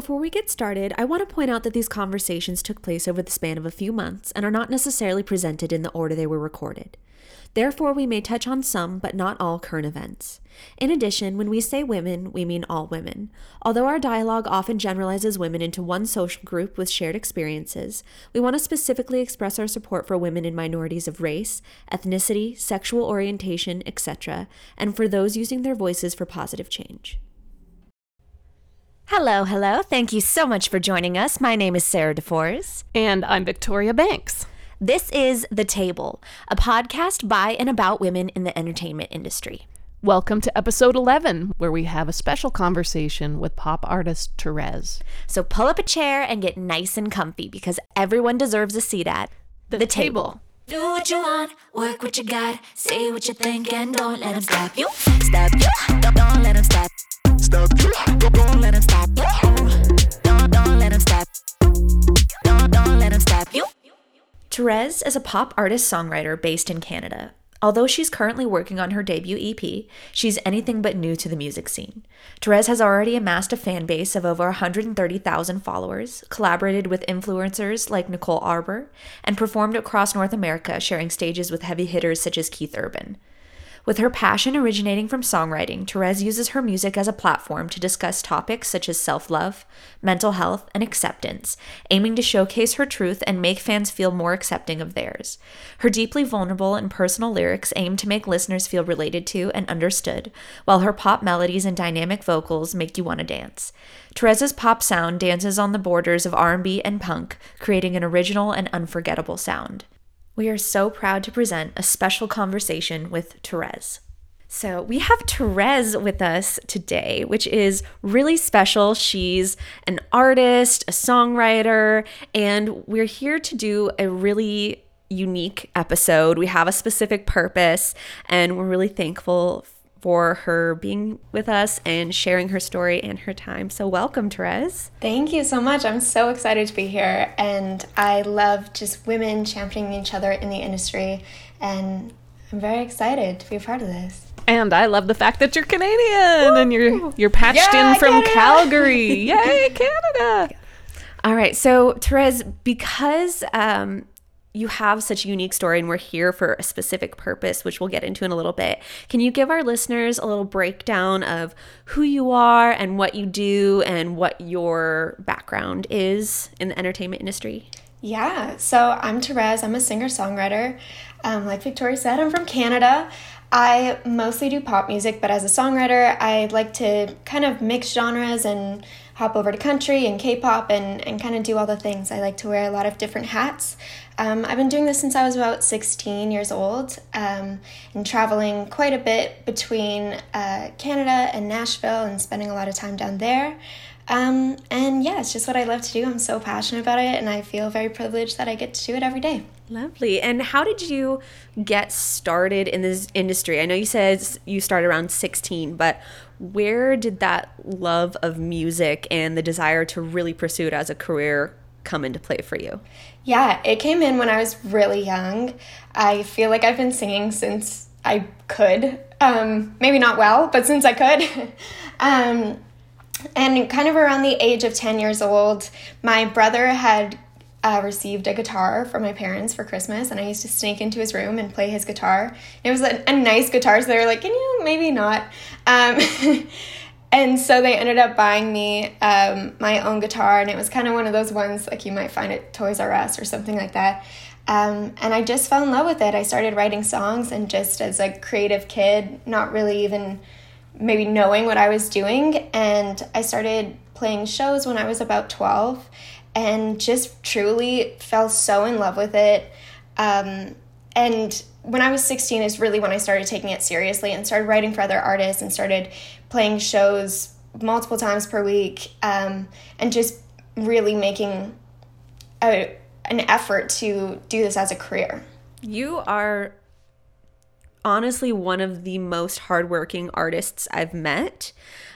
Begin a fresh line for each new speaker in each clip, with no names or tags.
before we get started, I want to point out that these conversations took place over the span of a few months and are not necessarily presented in the order they were recorded. Therefore, we may touch on some, but not all, current events. In addition, when we say women, we mean all women. Although our dialogue often generalizes women into one social group with shared experiences, we want to specifically express our support for women in minorities of race, ethnicity, sexual orientation, etc., and for those using their voices for positive change.
Hello, hello. Thank you so much for joining us. My name is Sarah DeForest.
And I'm Victoria Banks.
This is The Table, a podcast by and about women in the entertainment industry.
Welcome to episode 11, where we have a special conversation with pop artist Therese.
So pull up a chair and get nice and comfy because everyone deserves a seat at
The, the table.
Do what you want, work what you got, say what you think, and don't let them stop you. Stop you, don't, don't let them stop. Stop you, don't, don't let them stop you. Don't, don't let them stop. Don't, don't let them stop you.
Therese is a pop artist songwriter based in Canada. Although she's currently working on her debut EP, she's anything but new to the music scene. Therese has already amassed a fan base of over 130,000 followers, collaborated with influencers like Nicole Arbour, and performed across North America, sharing stages with heavy hitters such as Keith Urban. With her passion originating from songwriting, Therese uses her music as a platform to discuss topics such as self love, mental health, and acceptance, aiming to showcase her truth and make fans feel more accepting of theirs. Her deeply vulnerable and personal lyrics aim to make listeners feel related to and understood, while her pop melodies and dynamic vocals make you want to dance. Therese's pop sound dances on the borders of R&B and punk, creating an original and unforgettable sound. We are so proud to present a special conversation with Therese. So, we have Therese with us today, which is really special. She's an artist, a songwriter, and we're here to do a really unique episode. We have a specific purpose, and we're really thankful for her being with us and sharing her story and her time. So, welcome, Therese.
Thank you so much. I'm so excited to be here. And I love just women championing each other in the industry. And I'm very excited to be a part of this.
And I love the fact that you're Canadian Woo! and you're you're patched yeah, in from Canada. Calgary. Yay, Canada!
All right, so Therese, because um, you have such a unique story and we're here for a specific purpose which we'll get into in a little bit. Can you give our listeners a little breakdown of who you are and what you do and what your background is in the entertainment industry?
Yeah so i'm therese. I'm a singer-songwriter. Um, like victoria said i'm from canada. I mostly do pop music but as a songwriter i like to kind of mix genres and hop over to country and K-pop and, and kind of do all the things. I like to wear a lot of different hats. Um, I've been doing this since I was about 16 years old um, and traveling quite a bit between uh, Canada and Nashville and spending a lot of time down there. Um, and yeah, it's just what I love to do. I'm so passionate about it and I feel very privileged that I get to do it every day.
Lovely. And how did you get started in this industry? I know you said you started around 16, but where did that love of music and the desire to really pursue it as a career come into play for you?
Yeah, it came in when I was really young. I feel like I've been singing since I could. Um, maybe not well, but since I could. um, and kind of around the age of 10 years old, my brother had uh, received a guitar from my parents for Christmas, and I used to sneak into his room and play his guitar. It was a, a nice guitar, so they were like, "Can you maybe not?" Um, and so they ended up buying me um, my own guitar, and it was kind of one of those ones like you might find at Toys R Us or something like that. Um, and I just fell in love with it. I started writing songs, and just as a creative kid, not really even maybe knowing what I was doing, and I started playing shows when I was about 12 and just truly fell so in love with it. Um, and when I was 16 is really when I started taking it seriously and started writing for other artists and started playing shows multiple times per week um, and just really making a, an effort to do this as a career.
You are honestly one of the most hardworking artists I've met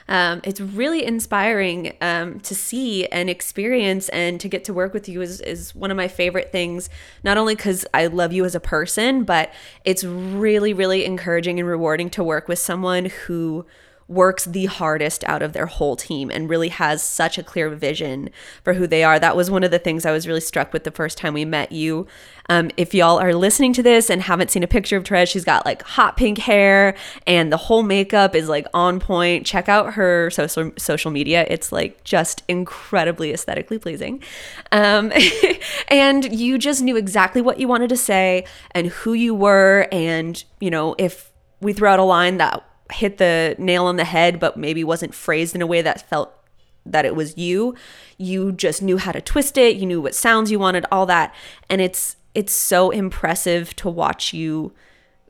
um, it's really inspiring um, to see and experience and to get to work with you is, is one of my favorite things not only because i love you as a person but it's really really encouraging and rewarding to work with someone who works the hardest out of their whole team and really has such a clear vision for who they are. That was one of the things I was really struck with the first time we met you. Um, if y'all are listening to this and haven't seen a picture of Therese, she's got like hot pink hair and the whole makeup is like on point. Check out her social social media; it's like just incredibly aesthetically pleasing. Um, and you just knew exactly what you wanted to say and who you were, and you know if we threw out a line that hit the nail on the head, but maybe wasn't phrased in a way that felt that it was you. You just knew how to twist it, you knew what sounds you wanted, all that. And it's it's so impressive to watch you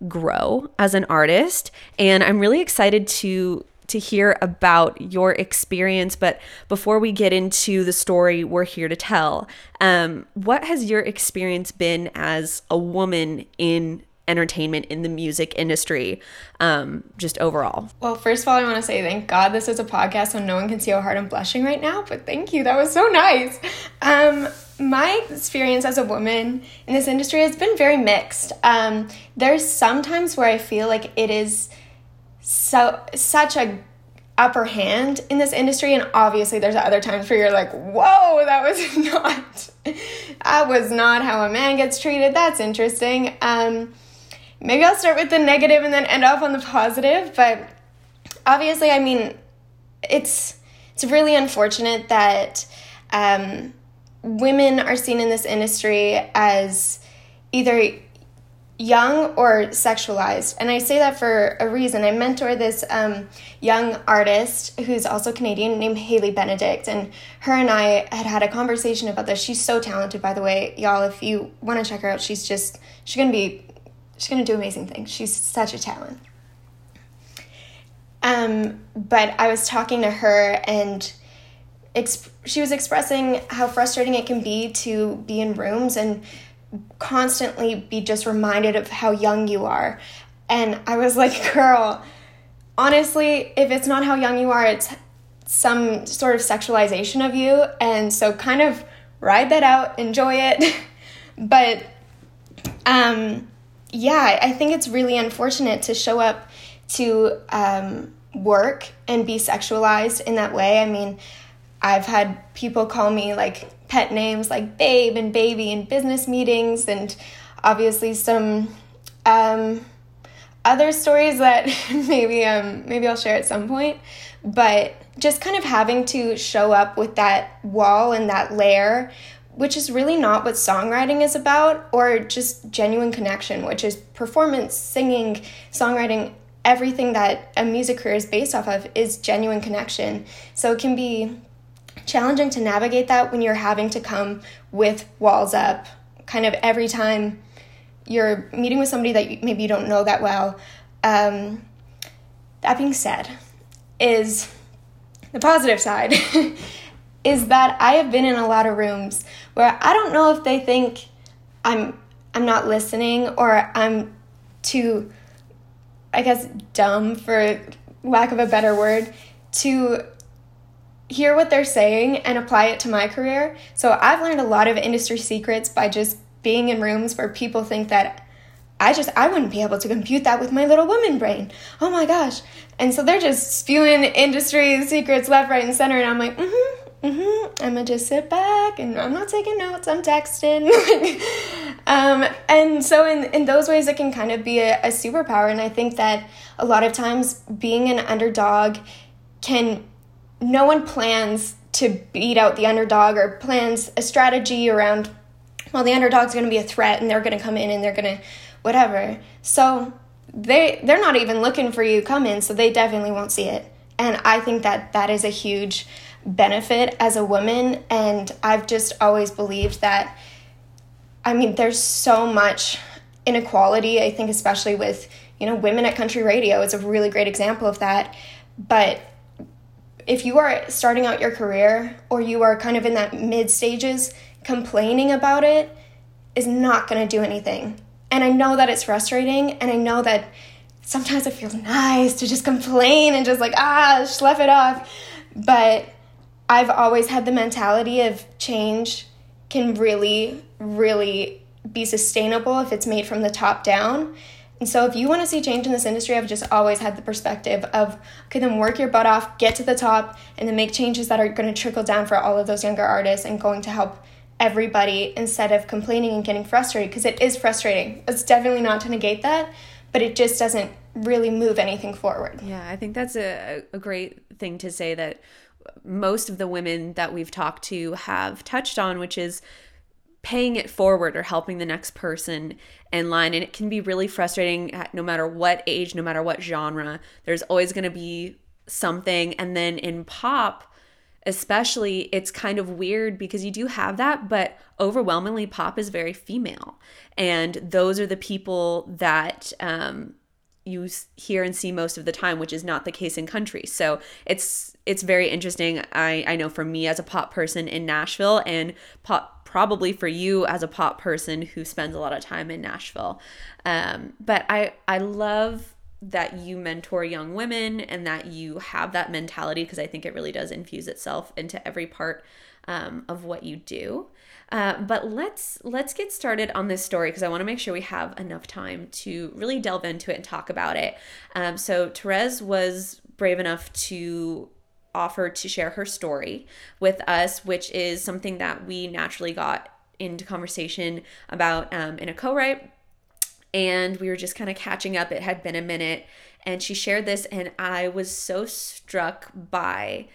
grow as an artist. And I'm really excited to to hear about your experience. But before we get into the story we're here to tell, um, what has your experience been as a woman in entertainment in the music industry um, just overall.
Well first of all i want to say thank god this is a podcast so no one can see how hard i'm blushing right now but thank you. That was so nice. Um, my experience as a woman in this industry has been very mixed. Um, there's sometimes where i feel like it is so such a upper hand in this industry and obviously there's other times where you're like whoa that was not that was not how a man gets treated. That's interesting. Um, maybe I'll start with the negative and then end off on the positive. But obviously, I mean, it's it's really unfortunate that um, women are seen in this industry as either young or sexualized. And I say that for a reason. I mentor this um, young artist who's also Canadian named Haley Benedict. And her and I had had a conversation about this. She's so talented, by the way. Y'all, if you want to check her out, she's just, she's going to be she's going to do amazing things. She's such a talent. Um, but I was talking to her and exp- she was expressing how frustrating it can be to be in rooms and constantly be just reminded of how young you are. And I was like, girl, honestly, if it's not how young you are, it's some sort of sexualization of you. And so kind of ride that out, enjoy it. but um yeah, I think it's really unfortunate to show up to um, work and be sexualized in that way. I mean, I've had people call me like pet names like babe and baby in business meetings, and obviously some um, other stories that maybe um, maybe I'll share at some point. But just kind of having to show up with that wall and that layer which is really not what songwriting is about, or just genuine connection, which is performance, singing, songwriting, everything that a music career is based off of is genuine connection. So it can be challenging to navigate that when you're having to come with walls up kind of every time you're meeting with somebody that maybe you don't know that well. Um, that being said, is the positive side is that I have been in a lot of rooms where I don't know if they think I'm I'm not listening or I'm too I guess dumb for lack of a better word to hear what they're saying and apply it to my career. So I've learned a lot of industry secrets by just being in rooms where people think that I just I wouldn't be able to compute that with my little woman brain. Oh my gosh. And so they're just spewing industry secrets left, right, and center and I'm like, mm-hmm mm-hmm, I'm gonna just sit back and I'm not taking notes, I'm texting. um, and so, in, in those ways, it can kind of be a, a superpower. And I think that a lot of times being an underdog can, no one plans to beat out the underdog or plans a strategy around, well, the underdog's gonna be a threat and they're gonna come in and they're gonna whatever. So, they they're not even looking for you come in so they definitely won't see it and i think that that is a huge benefit as a woman. And I've just always believed that, I mean, there's so much inequality, I think, especially with, you know, women at country radio. is a really great example of that. But if you are starting out your career or you are kind of in that mid stages, complaining about it is not going to do anything. And I know that it's frustrating, and I know that sometimes it feels nice to just complain and just like, ah, slough it off. But I've always had the mentality of change can really, really be sustainable if it's made from the top down. And so, if you want to see change in this industry, I've just always had the perspective of okay, then work your butt off, get to the top, and then make changes that are going to trickle down for all of those younger artists and going to help everybody instead of complaining and getting frustrated because it is frustrating. It's definitely not to negate that, but it just doesn't really move anything forward.
Yeah, I think that's a, a great thing to say that most of the women that we've talked to have touched on, which is paying it forward or helping the next person in line. And it can be really frustrating no matter what age, no matter what genre. There's always going to be something. And then in pop, especially, it's kind of weird because you do have that, but overwhelmingly, pop is very female. And those are the people that, um, you hear and see most of the time which is not the case in country so it's it's very interesting. I i know for me as a pop person in nashville and pop probably for you as a pop person who spends a lot of time in nashville. Um, but i i love that you mentor young women and that you have that mentality because i think it really does infuse itself into every part um, of what you do. Uh, but let's let's get started on this story because I want to make sure we have enough time to really delve into it and talk about it. Um, so Therese was brave enough to offer to share her story with us, which is something that we naturally got into conversation about um, in a co-write. And we were just kind of catching up. It had been a minute, and she shared this, and I was so struck by,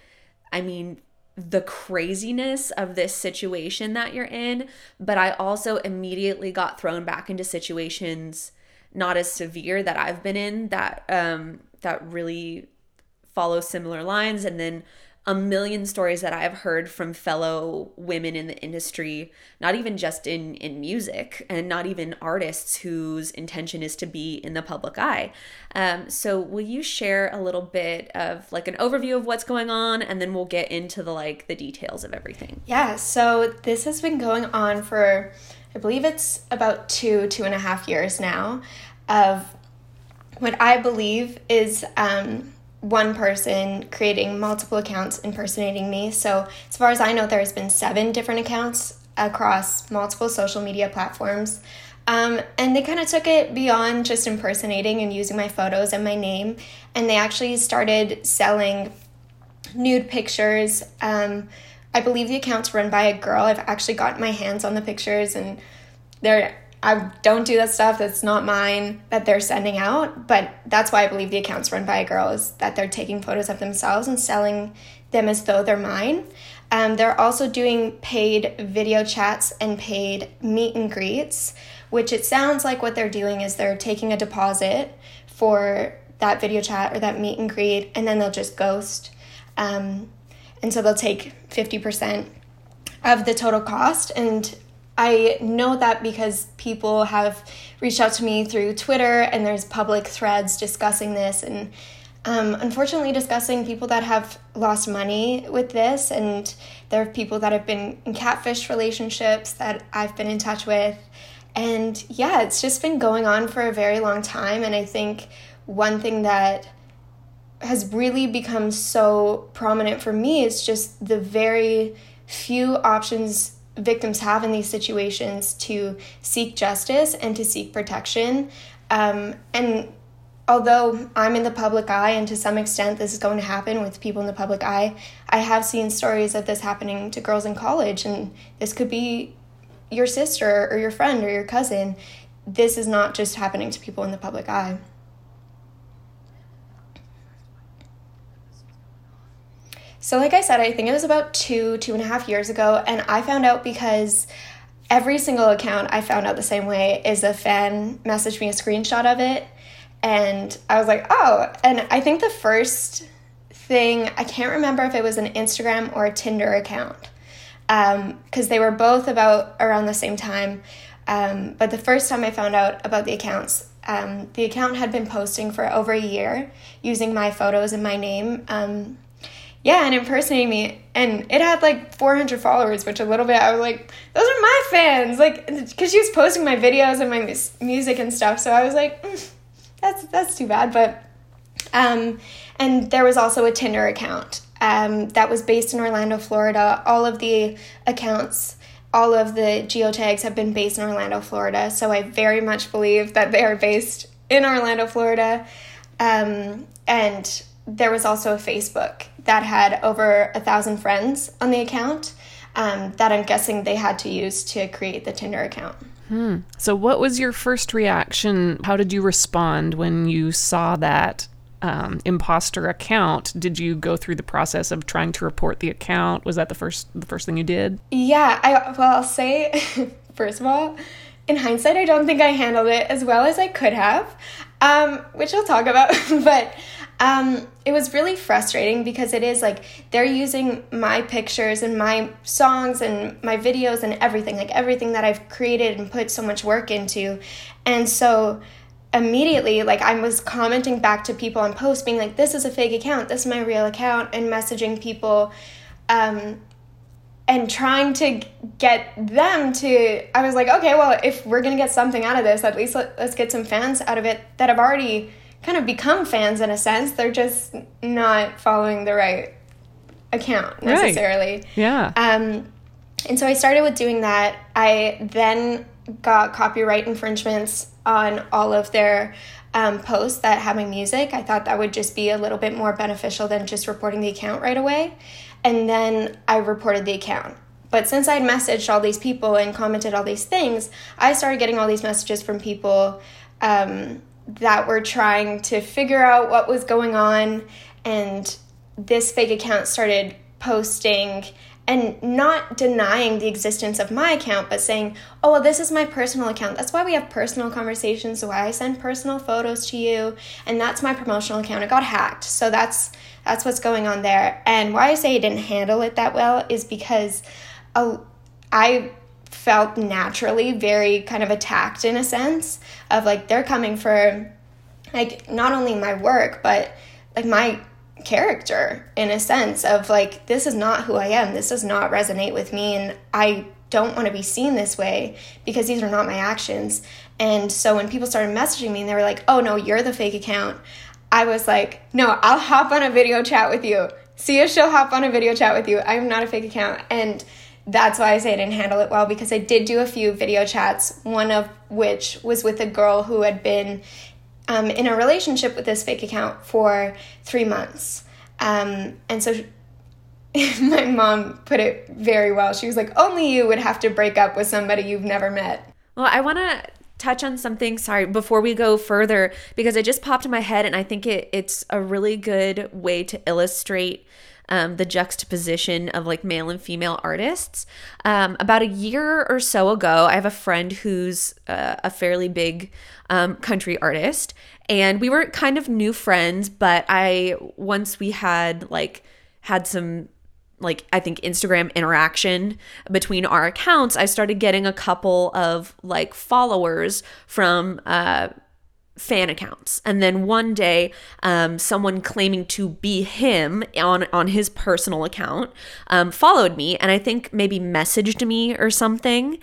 I mean, the craziness of this situation that you're in, but I also immediately got thrown back into situations not as severe that I've been in that um that really follow similar lines and then a million stories that I've heard from fellow women in the industry, not even just in in music and not even artists whose intention is to be in the public eye. Um, so will you share a little bit of like an overview of what's going on, and then we'll get into the like the details of everything.
Yeah. So this has been going on for, I believe it's about two two and a half years now, of what I believe is. Um, one person creating multiple accounts impersonating me. So, as far as I know, there's been seven different accounts across multiple social media platforms. Um, and they kind of took it beyond just impersonating and using my photos and my name, and they actually started selling nude pictures. Um, I believe the account's run by a girl. I've actually got my hands on the pictures, and they're I don't do that stuff that's not mine that they're sending out, but that's why I believe the accounts run by a girl is that they're taking photos of themselves and selling them as though they're mine. Um, they're also doing paid video chats and paid meet and greets, which it sounds like what they're doing is they're taking a deposit for that video chat or that meet and greet, and then they'll just ghost. Um, and so they'll take 50% of the total cost and I know that because people have reached out to me through Twitter and there's public threads discussing this and um, unfortunately discussing people that have lost money with this. And there are people that have been in catfish relationships that I've been in touch with. And yeah it's just been going on for a very long time. And I think one thing that has really become so prominent for me is just the very few options victims have in these situations to seek justice and to seek protection. Um, and although I'm in the public eye, and to some extent this is going to happen with people in the public eye, I have seen stories of this happening to girls in college, and this could be your sister or your friend or your cousin. This is not just happening to people in the public eye. So, like I said, I think it was about two, two and a half years ago, and I found out because every single account I found out the same way is a fan messaged me a screenshot of it, and I was like, oh, and I think the first thing, I can't remember if it was an Instagram or a Tinder account, because um, they were both about around the same time. Um, but the first time I found out about the accounts, um, the account had been posting for over a year using my photos and my name. Yeah, and impersonating me. And it had like 400 followers, which a little bit, I was like, those are my fans. Like, because she was posting my videos and my music and stuff. So I was like, mm, that's, that's too bad. But, um, and there was also a Tinder account um, that was based in Orlando, Florida. All of the accounts, all of the geotags have been based in Orlando, Florida. So I very much believe that they are based in Orlando, Florida. Um, and there was also a Facebook that had over a thousand friends on the account um, that I'm guessing they had to use to create the Tinder account.
So, what was your first reaction? How did you respond when you saw that um, imposter account? Did you go through the process of trying to report the account? Was that the first the first thing you did?
Yeah, I well, I'll say first of all, in hindsight, I don't think I handled it as well as I could have, um, which I'll talk about. but um, it was really frustrating because it is like they're using my pictures and my songs and my videos and everything, like everything that I've created and put so much work into, and so immediately like i was commenting back to people on posts being like this is a fake account. This is my real account and messaging people um, and trying to get them to i was like okay well if we're gonna get something out of this at least let, us get some fans out of it that have already kind of become fans in a sense they're just not following the right account necessarily
Yeah.
um, and so I started with doing that. I then got copyright infringements on all of their um, posts that had my music. I thought that would just be a little bit more beneficial than just reporting the account right away. And then I reported the account. But since I'd messaged all these people and commented all these things, I started getting all these messages from people um, that were trying to figure out what was going on. And this fake account started posting and not denying the existence of my account, but saying, oh, well, this is my personal account. That's why we have personal conversations, why I send personal photos to you, and that's my promotional account. It got hacked. So that's that's what's going on there. And why I say I didn't handle it that well is because I felt naturally very kind of attacked in a sense of like they're coming for like not only my work, but like my character in a sense of like this is not who I am. This does not resonate with me and I don't want to be seen this way because these are not my actions. And so when people started messaging me and they were like, "Oh no, you're the fake account." I was like, "No, I'll hop on a video chat with you." See if she'll hop on a video chat with you. I'm not a fake account. And that's why I say I didn't handle it well because I did do a few video chats, one of which was with a girl who had been um, in a relationship with this fake account for three months. Um, and so my mom put it very well. She was like, only you would have to break up with somebody you've never met.
Well, I want to touch on something, sorry, before we go further, because it just popped in my head and I think it, it's a really good way to illustrate um, the juxtaposition of like male and female artists. Um, about a year or so ago, I have a friend who's uh, a fairly big um, country artist, and we were kind of new friends. But I once we had like had some like I think Instagram interaction between our accounts, I started getting a couple of like followers from uh fan accounts. And then one day um, someone claiming to be him on on his personal account um, followed me and i think maybe messaged me or something.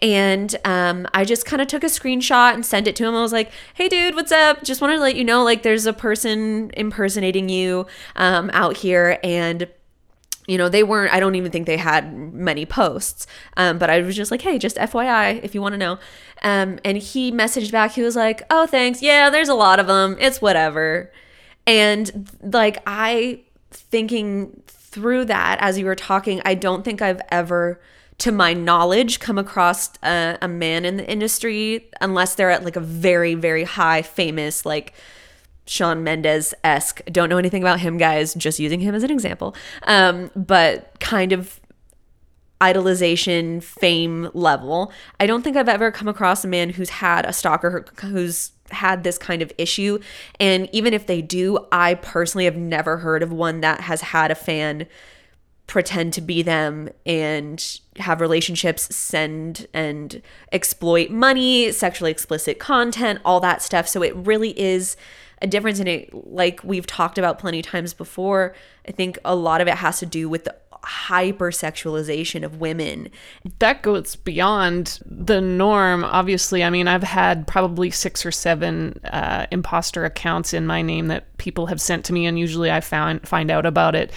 And um, i just kind of took a screenshot and sent it to him. I was like hey dude what's up? Just wanted to let you know like there's a person impersonating you um, out here. And you know they weren't i don't even think they had many posts um, but i was just like hey just fyi if you want to know. Um, and he messaged back he was like oh thanks yeah there's a lot of them it's whatever. And like i thinking through that as you were talking i don't think i've ever to my knowledge come across a, a man in the industry unless they're at like a very very high famous like Shawn Mendes esque. Don't know anything about him, guys. Just using him as an example. Um, but kind of idolization, fame level. I don't think I've ever come across a man who's had a stalker who's had this kind of issue. And even if they do, I personally have never heard of one that has had a fan pretend to be them and have relationships, send and exploit money, sexually explicit content, all that stuff. So it really is a difference in it like we've talked about plenty times before. I think a lot of it has to do with the hypersexualization of women.
that goes beyond the norm obviously i mean i've had probably six or seven uh, imposter accounts in my name that people have sent to me and usually i found find out about it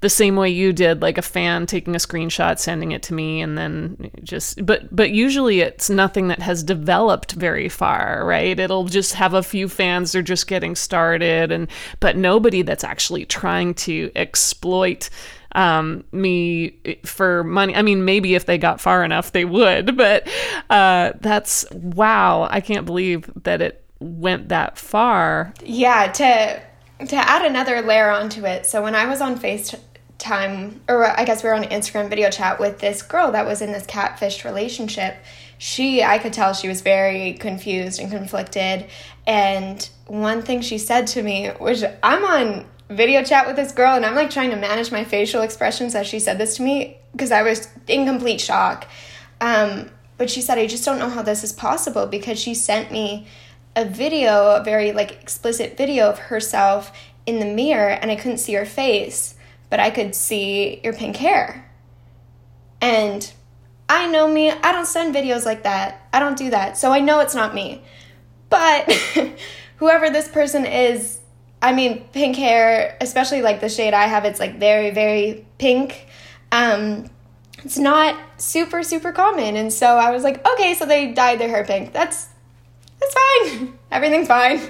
the same way you did like a fan taking a screenshot sending it to me and then just but but usually it's nothing that has developed very far right it'll just have a few fans they're just getting started and but nobody that's actually trying to exploit um, me for money. I mean, maybe if they got far enough, they would, but uh, that's wow. I can't believe that it went that far.
Yeah, to to add another layer onto it. So when I was on FaceTime, or I guess we were on Instagram video chat with this girl that was in this catfish relationship, she I could tell she was very confused and conflicted. And one thing she said to me, which I'm on video chat with this girl and I'm like trying to manage my facial expressions as she said this to me because I was in complete shock. Um, but she said, I just don't know how this is possible because she sent me a video, a very like explicit video of herself in the mirror and I couldn't see her face, but I could see your pink hair. And I know me, I don't send videos like that. I don't do that. So I know it's not me. But whoever this person is, I mean, pink hair, especially like the shade I have, it's like very, very pink. Um, it's not super, super common. And so I was like, okay, so they dyed their hair pink. That's that's fine. Everything's fine.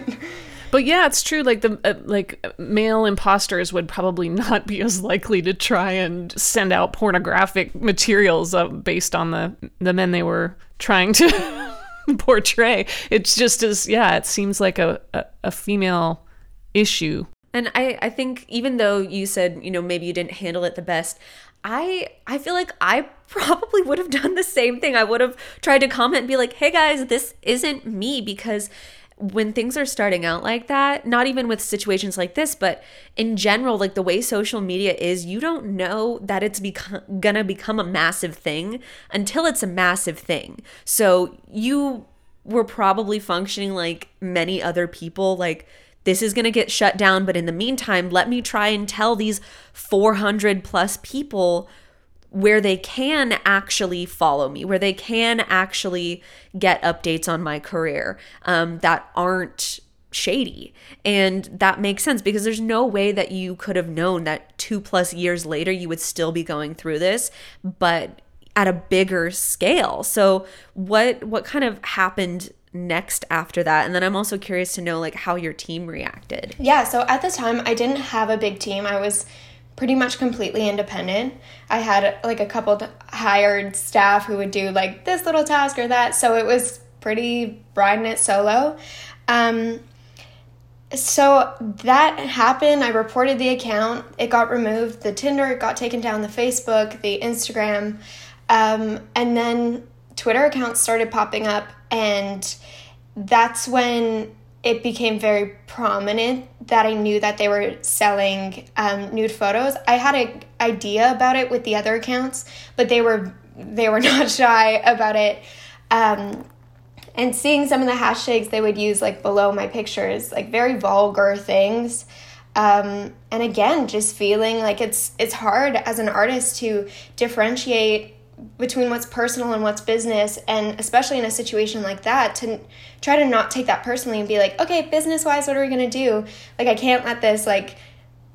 But yeah, it's true. Like the uh, like male imposters would probably not be as likely to try and send out pornographic materials uh, based on the the men they were trying to portray. It's just as yeah, it seems like a, a, a female issue.
And I, I think even though you said, you know, maybe you didn't handle it the best, I I feel like I probably would have done the same thing. I would have tried to comment and be like, "Hey guys, this isn't me," because when things are starting out like that, not even with situations like this, but in general, like the way social media is, you don't know that it's become, gonna become a massive thing until it's a massive thing. So you were probably functioning like many other people, like this is going to get shut down. But in the meantime, let me try and tell these 400 plus people where they can actually follow me, where they can actually get updates on my career um, that aren't shady. And that makes sense because there's no way that you could have known that two plus years later you would still be going through this, but at a bigger scale. So what what kind of happened next after that? And then I'm also curious to know like how your team reacted.
Yeah, so at the time I didn't have a big team. I was pretty much completely independent. I had like a couple hired staff who would do like this little task or that. So it was pretty riding it solo. Um, so that happened. I reported the account. It got removed. The Tinder got taken down. The Facebook, the Instagram, um, and then Twitter accounts started popping up, and that's when it became very prominent that I knew that they were selling um, nude photos. I had an idea about it with the other accounts, but they were they were not shy about it. Um, and seeing some of the hashtags they would use like below my pictures, like very vulgar things. Um, and again, just feeling like it's it's hard as an artist to differentiate between what's personal and what's business and especially in a situation like that to try to not take that personally and be like okay business wise what are we going to do? Like i can't let this like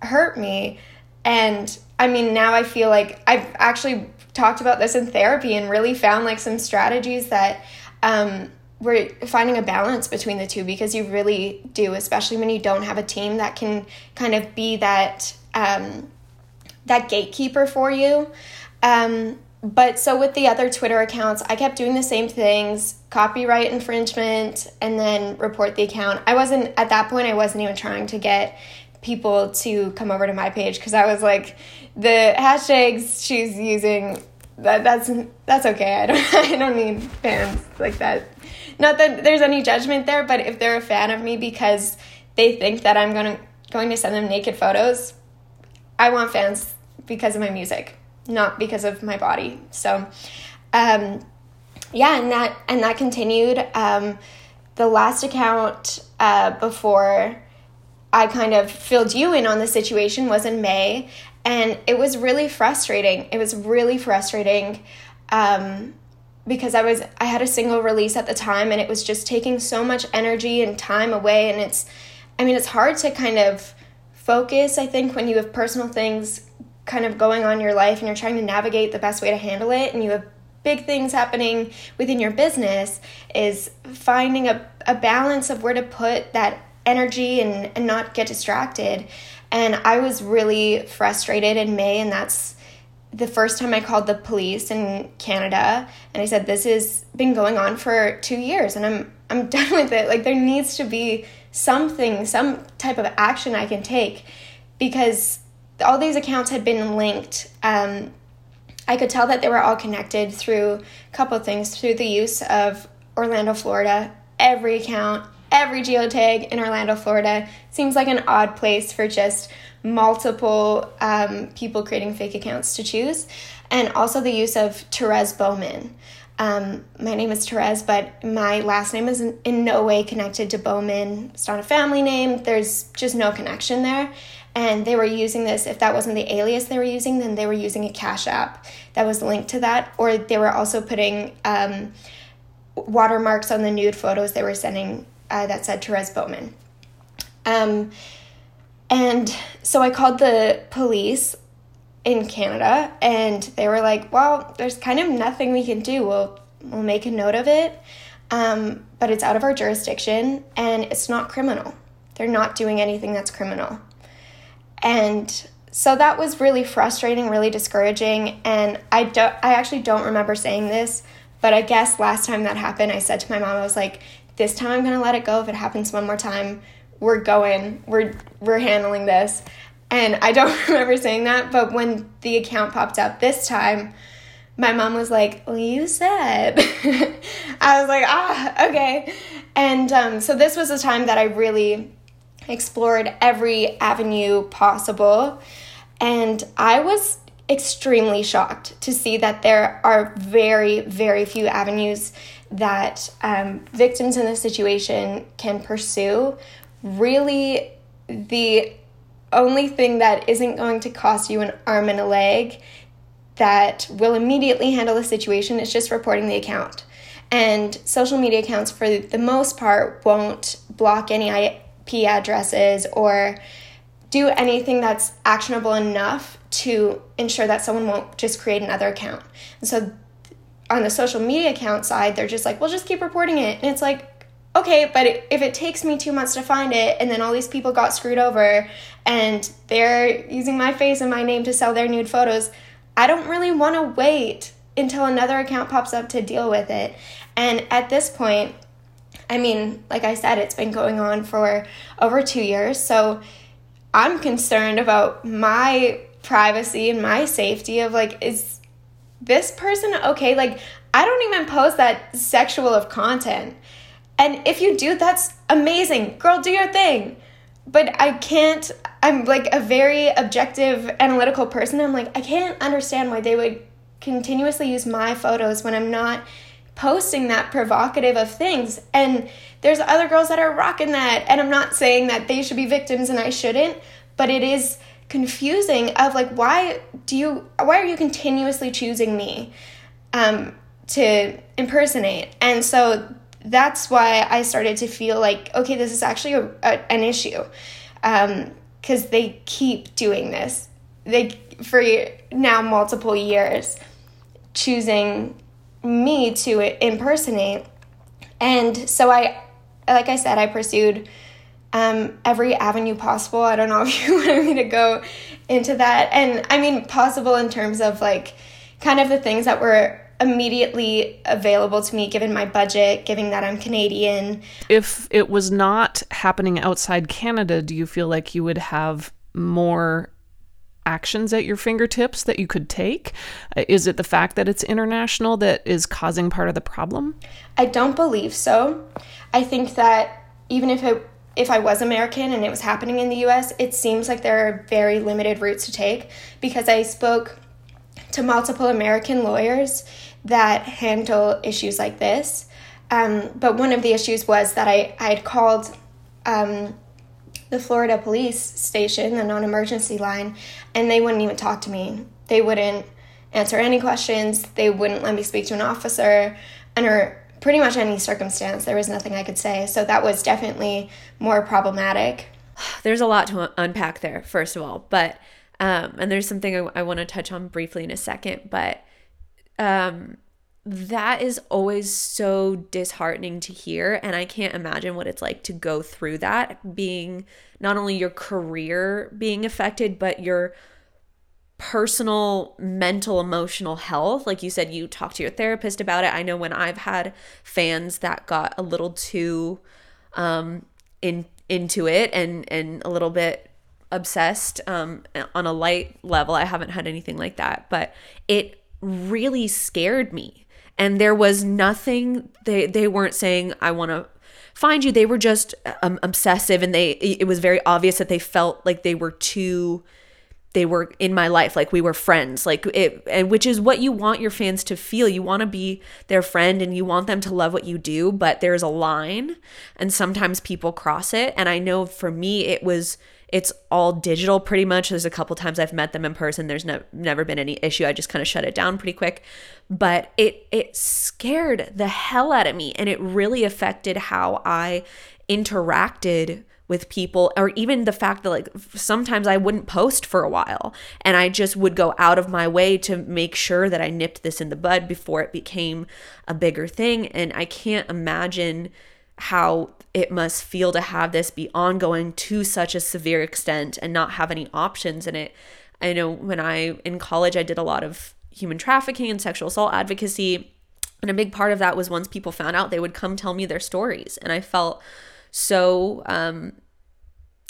hurt me. And i mean now i feel like i've actually talked about this in therapy and really found like some strategies that um, we're finding a balance between the two because you really do especially when you don't have a team that can kind of be that um, that gatekeeper for you. Um, but so with the other Twitter accounts, I kept doing the same things copyright infringement and then report the account. I wasn't, at that point, I wasn't even trying to get people to come over to my page because I was like, the hashtags she's using. That, that's that's okay. I don't I don't need fans like that. Not that there's any judgment there, but if they're a fan of me because they think that I'm to going to send them naked photos, I want fans because of my music not because of my body. So, um, yeah, and that and that continued. Um, the last account uh, before I kind of filled you in on the situation was in May, And it was really frustrating. It was really frustrating um, because I was I had a single release at the time, and it was just taking so much energy and time away. And it's, I mean, it's hard to kind of focus. I think when you have personal things kind of going on in your life and you're trying to navigate the best way to handle it, and you have big things happening within your business is finding a, a balance of where to put that energy and, and not get distracted. And I was really frustrated in May, and that's the first time I called the police in Canada and I said, This has been going on for two years and I'm I'm done with it. Like there needs to be something, some type of action I can take because all these accounts had been linked. Um, I could tell that they were all connected through a couple things through the use of Orlando, Florida. Every account, every geotag in Orlando, Florida seems like an odd place for just multiple um, people creating fake accounts to choose. And also the use of Therese Bowman. Um, my name is Therese, but my last name is in, in no way connected to Bowman. It's not a family name. There's just no connection there and they were using this if that wasn't the alias they were using then they were using a cash app that was linked to that. Or they were also putting um, watermarks on the nude photos they were sending uh, that said therese bowman. Um, and so i called the police in canada and they were like well there's kind of nothing we can do. We'll, we'll make a note of it um, but it's out of our jurisdiction and it's not criminal. They're not doing anything that's criminal and so that was really frustrating, really discouraging. And I don't, I actually don't remember saying this, but I guess last time that happened, I said to my mom, I was like, this time I'm gonna let it go. If it happens one more time, we're going, we're we're handling this. And I don't remember saying that, but when the account popped up this time, my mom was like, Well, you said. I was like, Ah, okay. And um, so this was the time that I really explored every avenue possible. And I was extremely shocked to see that there are very, very few avenues that um, victims in this situation can pursue. Really, the only thing that isn't going to cost you an arm and a leg that will immediately handle the situation is just reporting the account. And social media accounts, for the most part, won't block any IP addresses or do anything that's actionable enough to ensure that someone won't just create another account. And so on the social media account side, they're just like, well, just keep reporting it. And it's like, okay, but if it takes me two months to find it and then all these people got screwed over and they're using my face and my name to sell their nude photos, I don't really want to wait until another account pops up to deal with it. And at this point, I mean, like I said, it's been going on for over two years. So I'm concerned about my privacy and my safety of like, is this person okay? Like, I don't even post that sexual of content. And if you do, that's amazing. Girl, do your thing. But I can't, I'm like a very objective, analytical person. I'm like, I can't understand why they would continuously use my photos when I'm not posting that provocative of things. And there's other girls that are rocking that. And I'm not saying that they should be victims and I shouldn't, but it is confusing of like why do you why are you continuously choosing me um to impersonate and so that's why i started to feel like okay this is actually a, a, an issue um because they keep doing this they for now multiple years choosing me to impersonate. And so I, like I said, I pursued um, every avenue possible. I don't know if you wanted me to go into that. And I mean, possible in terms of like kind of the things that were immediately available to me given my budget, given that I'm Canadian.
If it was not happening outside Canada, do you feel like you would have more actions at your fingertips that you could take? Uh, is it the fact that it's international that is causing part of the problem?
I don't believe so. I think that even if it if I was American and it was happening in the US, it seems like there are very limited routes to take because I spoke to multiple American lawyers that handle issues like this. Um, but one of the issues was that I, I had called um, the Florida police station, the non emergency line, and they wouldn't even talk to me. They wouldn't answer any questions, they wouldn't let me speak to an officer, under pretty much any circumstance. There was nothing I could say. So that was definitely more problematic.
There's a lot to unpack there, first of all, but um, and there's something I, I want to touch on briefly in a second, but um, that is always so disheartening to hear. And I can't imagine what it's like to go through that, being not only your career being affected, but your personal mental emotional health. Like you said you talk to your therapist about it. I know when i've had fans that got a little too um in into it and and a little bit obsessed um on a light level. I haven't had anything like that but it really scared me and there was nothing they they weren't saying i want to find you. They were just um, obsessive and they it was very obvious that they felt like they were too they were in my life like we were friends like it and which is what you want your fans to feel. You want to be their friend and you want them to love what you do but there's a line and sometimes people cross it. And i know for me it was it's all digital pretty much. There's a couple times i've met them in person. There's never been any issue. I just kind of shut it down pretty quick. But it it scared the hell out of me and it really affected how i interacted with people or even the fact that like sometimes I wouldn't post for a while and I just would go out of my way to make sure that I nipped this in the bud before it became a bigger thing. And I can't imagine how it must feel to have this be ongoing to such a severe extent and not have any options in it. I know when I in college I did a lot of human trafficking and sexual assault advocacy and a big part of that was once people found out they would come tell me their stories and I felt so um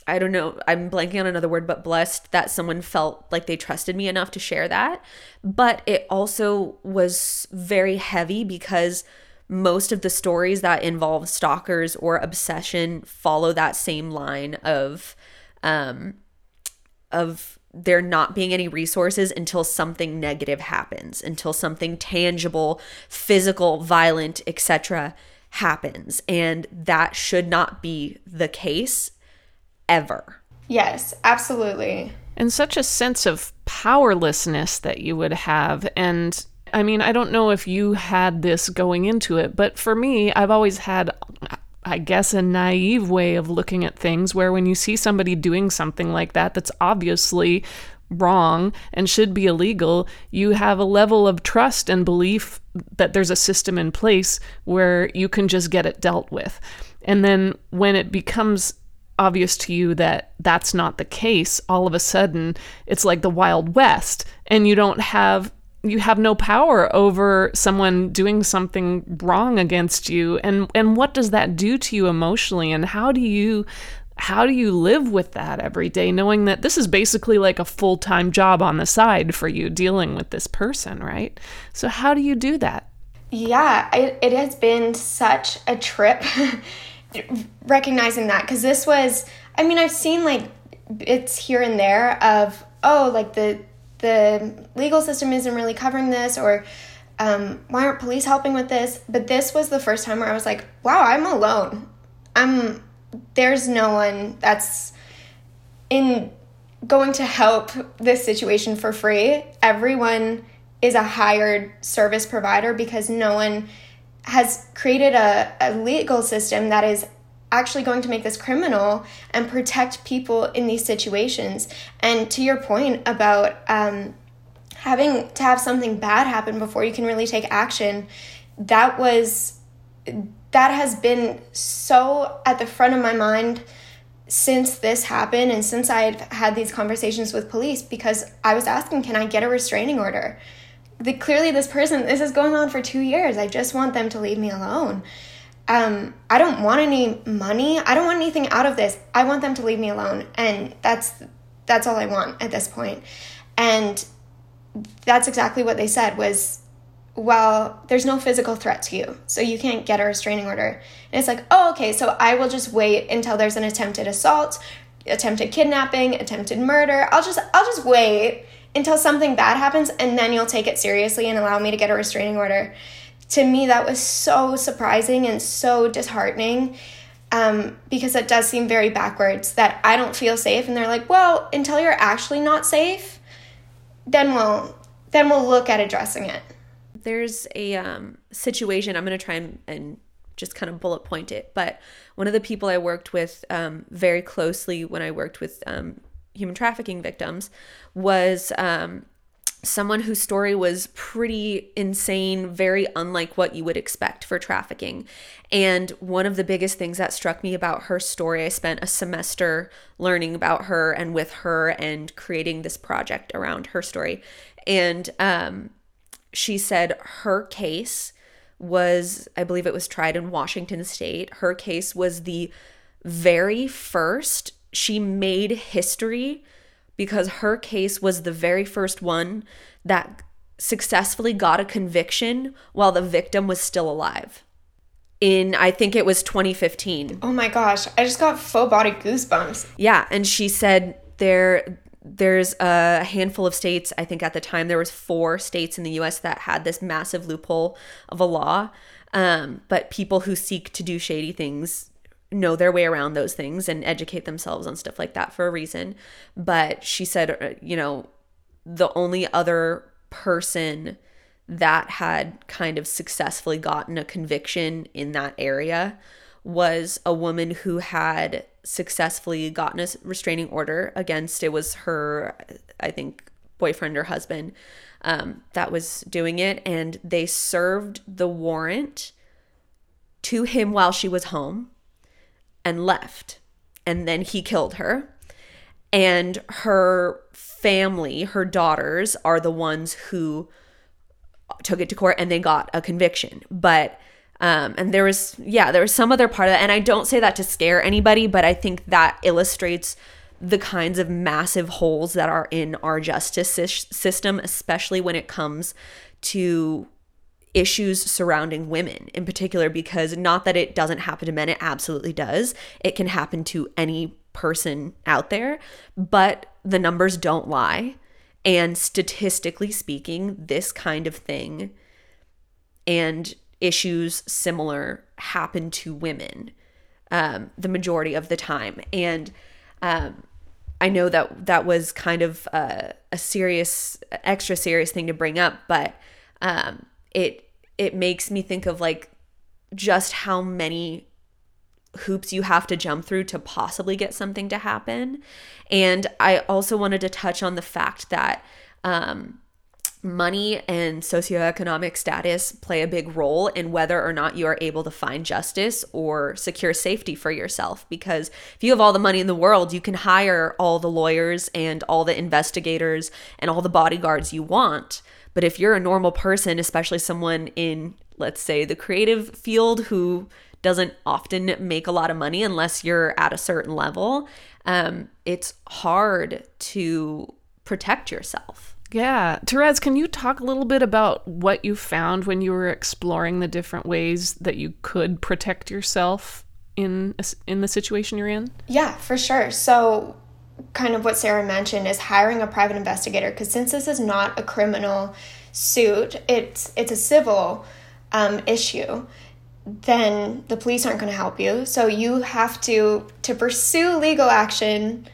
I don't know, I'm blanking on another word, but blessed that someone felt like they trusted me enough to share that. But it also was very heavy because most of the stories that involve stalkers or obsession follow that same line of um of there not being any resources until something negative happens, until something tangible, physical, violent, etc happens. And that should not be the case ever.
Yes, absolutely.
And such a sense of powerlessness that you would have. And I mean, I don't know if you had this going into it, but for me, I've always had, I guess, a naive way of looking at things where when you see somebody doing something like that, that's obviously wrong and should be illegal, you have a level of trust and belief that there's a system in place where you can just get it dealt with. And then when it becomes obvious to you that that's not the case, all of a sudden it's like the Wild West and you don't have you have no power over someone doing something wrong against you. And and what does that do to you emotionally? And how do you how do you live with that every day knowing that this is basically like a full-time job on the side for you dealing with this person right? So how do you do that?
Yeah it, it has been such a trip recognizing that because this was i mean i've seen like bits here and there of oh like the the legal system isn't really covering this or um, why aren't police helping with this but this was the first time where i was like wow i'm alone i'm there's no one that's in going to help this situation for free. Everyone is a hired service provider because no one has created a, a legal system that is actually going to make this criminal and protect people in these situations. And to your point about um, having to have something bad happen before you can really take action, that was that has been so at the front of my mind since this happened and since I've had these conversations with police because I was asking, can I get a restraining order? The, clearly, this person, this is going on for two years. I just want them to leave me alone. Um, I don't want any money. I don't want anything out of this. I want them to leave me alone, and that's that's all I want at this point. And that's exactly what they said was well, there's no physical threat to you, so you can't get a restraining order. And it's like, oh, okay, so I will just wait until there's an attempted assault, attempted kidnapping, attempted murder. I'll just I'll just wait until something bad happens and then you'll take it seriously and allow me to get a restraining order. To me that was so surprising and so disheartening um, because it does seem very backwards that I don't feel safe, and they're like, well, until you're actually not safe, then we'll then we'll look at addressing it.
There's a um, situation I'm going to try and, and just kind of bullet point it, but one of the people I worked with um, very closely when I worked with um, human trafficking victims was um, someone whose story was pretty insane, very unlike what you would expect for trafficking. And one of the biggest things that struck me about her story, I spent a semester learning about her and with her and creating this project around her story. And um, she said her case was, I believe it was tried in Washington state. Her case was the very first, she made history because her case was the very first one that successfully got a conviction while the victim was still alive. In, I think it was 2015.
Oh my gosh, I just got full body goosebumps.
Yeah, and she said there there's a handful of states i think at the time there was four states in the us that had this massive loophole of a law um, but people who seek to do shady things know their way around those things and educate themselves on stuff like that for a reason. But she said, uh, you know, the only other person that had kind of successfully gotten a conviction in that area was a woman who had successfully gotten a restraining order against it was her i think boyfriend or husband um, that was doing it and they served the warrant to him while she was home and left. And then he killed her. And her family, her daughters, are the ones who took it to court and they got a conviction. But um, and there was yeah, there was some other part of that. And I don't say that to scare anybody, but I think that illustrates the kinds of massive holes that are in our justice system, especially when it comes to issues surrounding women in particular because not that it doesn't happen to men it absolutely does. It can happen to any person out there but the numbers don't lie. And statistically speaking this kind of thing and issues similar happen to women um, the majority of the time. And um, i know that that was kind of a, a serious extra serious thing to bring up but um, it it makes me think of like just how many hoops you have to jump through to possibly get something to happen. And I also wanted to touch on the fact that um, money and socioeconomic status play a big role in whether or not you are able to find justice or secure safety for yourself. Because if you have all the money in the world, you can hire all the lawyers and all the investigators and all the bodyguards you want. But if you're a normal person, especially someone in, let's say, the creative field who doesn't often make a lot of money unless you're at a certain level, um, it's hard to protect yourself.
Yeah. Therese, can you talk a little bit about what you found when you were exploring the different ways that you could protect yourself in in the situation you're in?
Yeah, for sure. So kind of what Sarah mentioned is hiring a private investigator because since this is not a criminal suit, it's it's a civil um, issue. Then the police aren't going to help you, so you have to to pursue legal action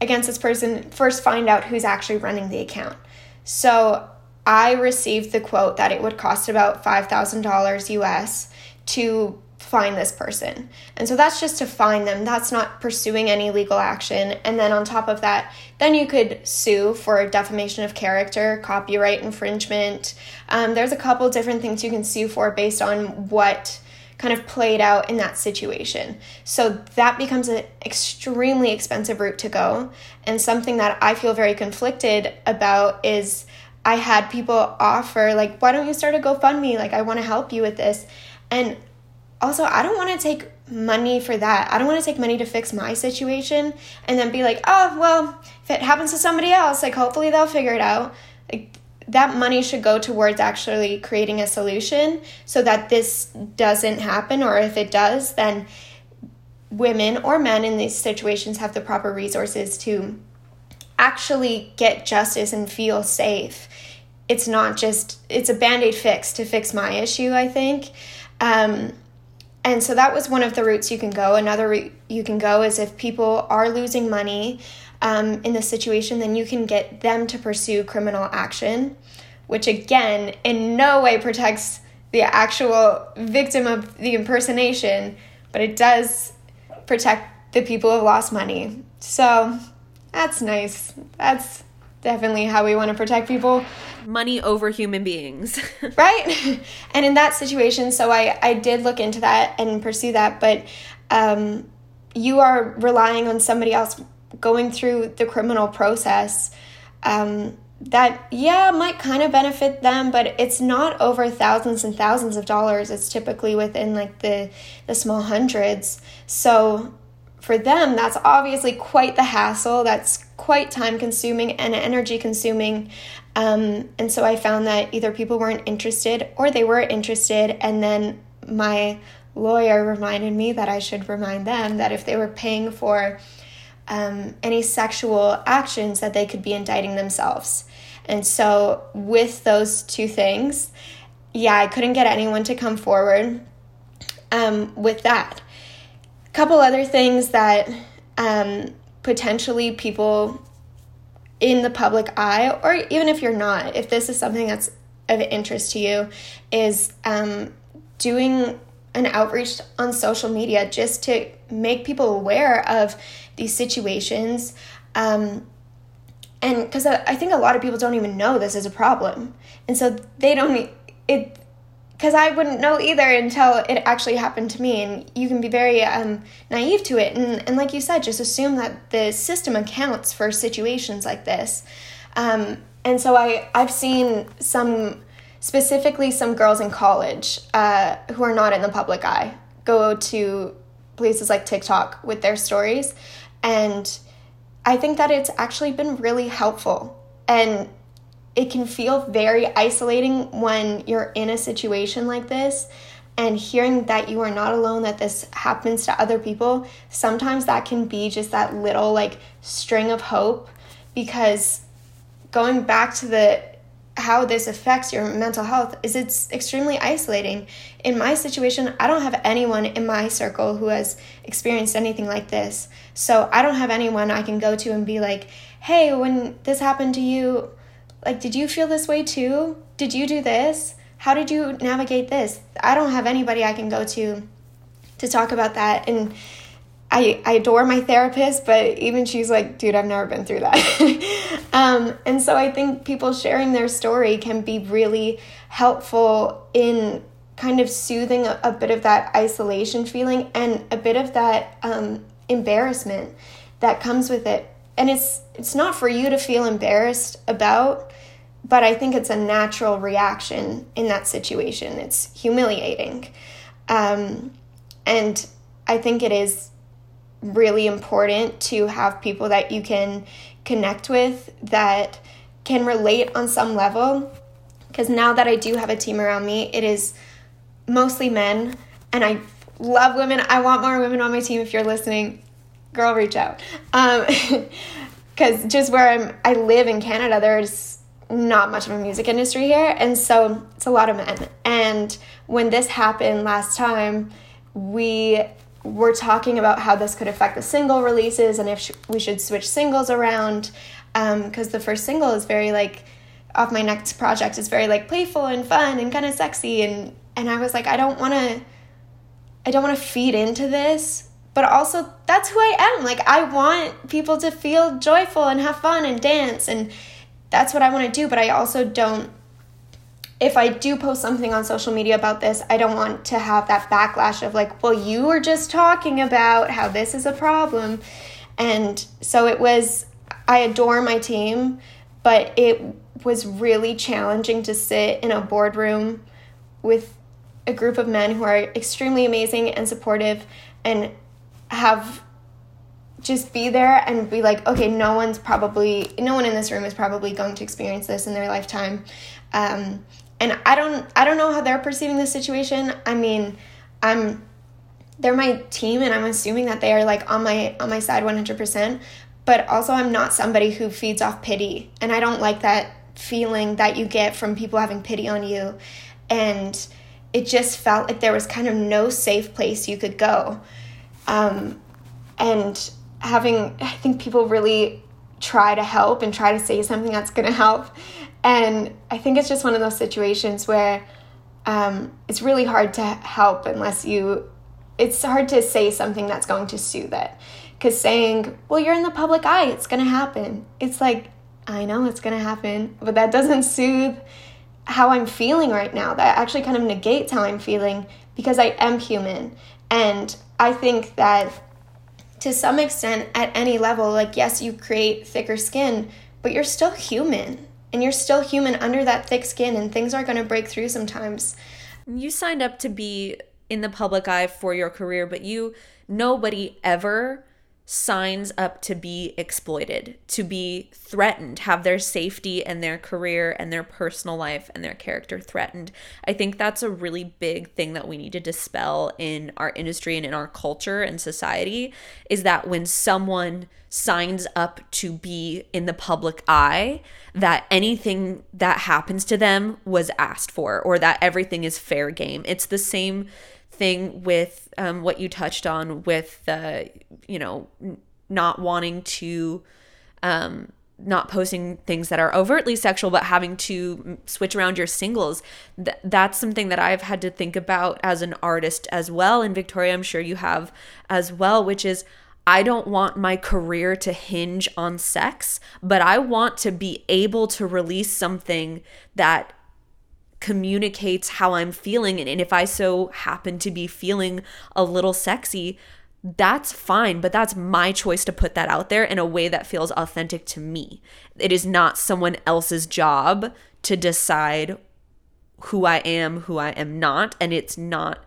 against this person. First, find out who's actually running the account. So I received the quote that it would cost about five thousand dollars US to find this person. And so that's just to find them. That's not pursuing any legal action. And then on top of that, then you could sue for defamation of character, copyright infringement. Um, there's a couple different things you can sue for based on what kind of played out in that situation. So that becomes an extremely expensive route to go. And something that I feel very conflicted about is I had people offer, like, why don't you start a GoFundMe? Like, I want to help you with this. And also, I don't want to take money for that. I don't want to take money to fix my situation and then be like, oh, well, if it happens to somebody else, like, hopefully they'll figure it out. Like, that money should go towards actually creating a solution so that this doesn't happen. Or if it does, then women or men in these situations have the proper resources to actually get justice and feel safe. It's not just, it's a band aid fix to fix my issue, I think. Um, and so that was one of the routes you can go. Another route you can go is if people are losing money um, in this situation, then you can get them to pursue criminal action, which again, in no way protects the actual victim of the impersonation, but it does protect the people who lost money. So that's nice. That's definitely how we want to protect people.
Money over human beings.
right? and in that situation, so I, I did look into that and pursue that, but um, you are relying on somebody else going through the criminal process. Um, that yeah might kind of benefit them but it's not over thousands and thousands of dollars it's typically within like the the small hundreds so for them that's obviously quite the hassle that's quite time consuming and energy consuming um, and so i found that either people weren't interested or they were interested and then my lawyer reminded me that i should remind them that if they were paying for um, any sexual actions that they could be indicting themselves. And so, with those two things, yeah, I couldn't get anyone to come forward um, with that. A couple other things that um, potentially people in the public eye, or even if you're not, if this is something that's of interest to you, is um, doing an outreach on social media just to make people aware of these situations. Um, and because I think a lot of people don't even know this is a problem. And so they don't, it, because I wouldn't know either until it actually happened to me. And you can be very um, naive to it. And, and like you said, just assume that the system accounts for situations like this. Um, and so I, I've seen some, specifically some girls in college uh, who are not in the public eye, go to places like TikTok with their stories. And I think that it's actually been really helpful. And it can feel very isolating when you're in a situation like this and hearing that you are not alone that this happens to other people sometimes that can be just that little like string of hope because going back to the how this affects your mental health is it's extremely isolating. In my situation, I don't have anyone in my circle who has experienced anything like this. So I don't have anyone I can go to and be like, "Hey, when this happened to you, like did you feel this way too? Did you do this? How did you navigate this?" I don't have anybody I can go to to talk about that and I, I adore my therapist, but even she's like, dude, I've never been through that. um, and so I think people sharing their story can be really helpful in kind of soothing a, a bit of that isolation feeling and a bit of that um, embarrassment that comes with it. And it's it's not for you to feel embarrassed about, but I think it's a natural reaction in that situation. It's humiliating, um, and I think it is really important to have people that you can connect with that can relate on some level. Because now that I do have a team around me, it is mostly men, and I love women. I want more women on my team. If you're listening, girl, reach out. Because um, just where I'm, I live in Canada, there's not much of a music industry here, and so it's a lot of men. And when this happened last time, we we're talking about how this could affect the single releases and if sh- we should switch singles around because um, the first single is very like off my next project is very like playful and fun and kind of sexy and and I was like I don't want to I don't want to feed into this but also that's who I am like I want people to feel joyful and have fun and dance and that's what I want to do but I also don't if I do post something on social media about this, I don't want to have that backlash of like, well, you were just talking about how this is a problem. And so it was, I adore my team, but it was really challenging to sit in a boardroom with a group of men who are extremely amazing and supportive and have just be there and be like, okay, no one's probably, no one in this room is probably going to experience this in their lifetime. Um, and I don't I don't know how they're perceiving this situation. I mean, I'm they're my team and I'm assuming that they are like on my on my side 100%, but also I'm not somebody who feeds off pity and I don't like that feeling that you get from people having pity on you. And it just felt like there was kind of no safe place you could go. Um, and having, I think people really try to help and try to say something that's going to help. And I think it's just one of those situations where um, it's really hard to help unless you, it's hard to say something that's going to soothe it. Because saying, well, you're in the public eye, it's going to happen. It's like, I know it's going to happen, but that doesn't soothe how I'm feeling right now. That actually kind of negates how I'm feeling because I am human. And I think that to some extent, at any level, like, yes, you create thicker skin, but you're still human. And you're still human under that thick skin, and things are going to break through sometimes.
You signed up to be in the public eye for your career, but you, nobody ever signs up to be exploited, to be threatened, have their safety and their career and their personal life and their character threatened. I think that's a really big thing that we need to dispel in our industry and in our culture and society is that when someone signs up to be in the public eye, that anything that happens to them was asked for or that everything is fair game. It's the same thing with um, what you touched on with the, you know, not wanting to, um, not posting things that are overtly sexual, but having to switch around your singles. Th- that's something that I've had to think about as an artist as well. And Victoria, I'm sure you have as well, which is I don't want my career to hinge on sex, but I want to be able to release something that communicates how I'm feeling. And, if I so happen to be feeling a little sexy, that's fine, but that's my choice to put that out there in a way that feels authentic to me. It is not someone else's job to decide who I am, who I am not. And it's not,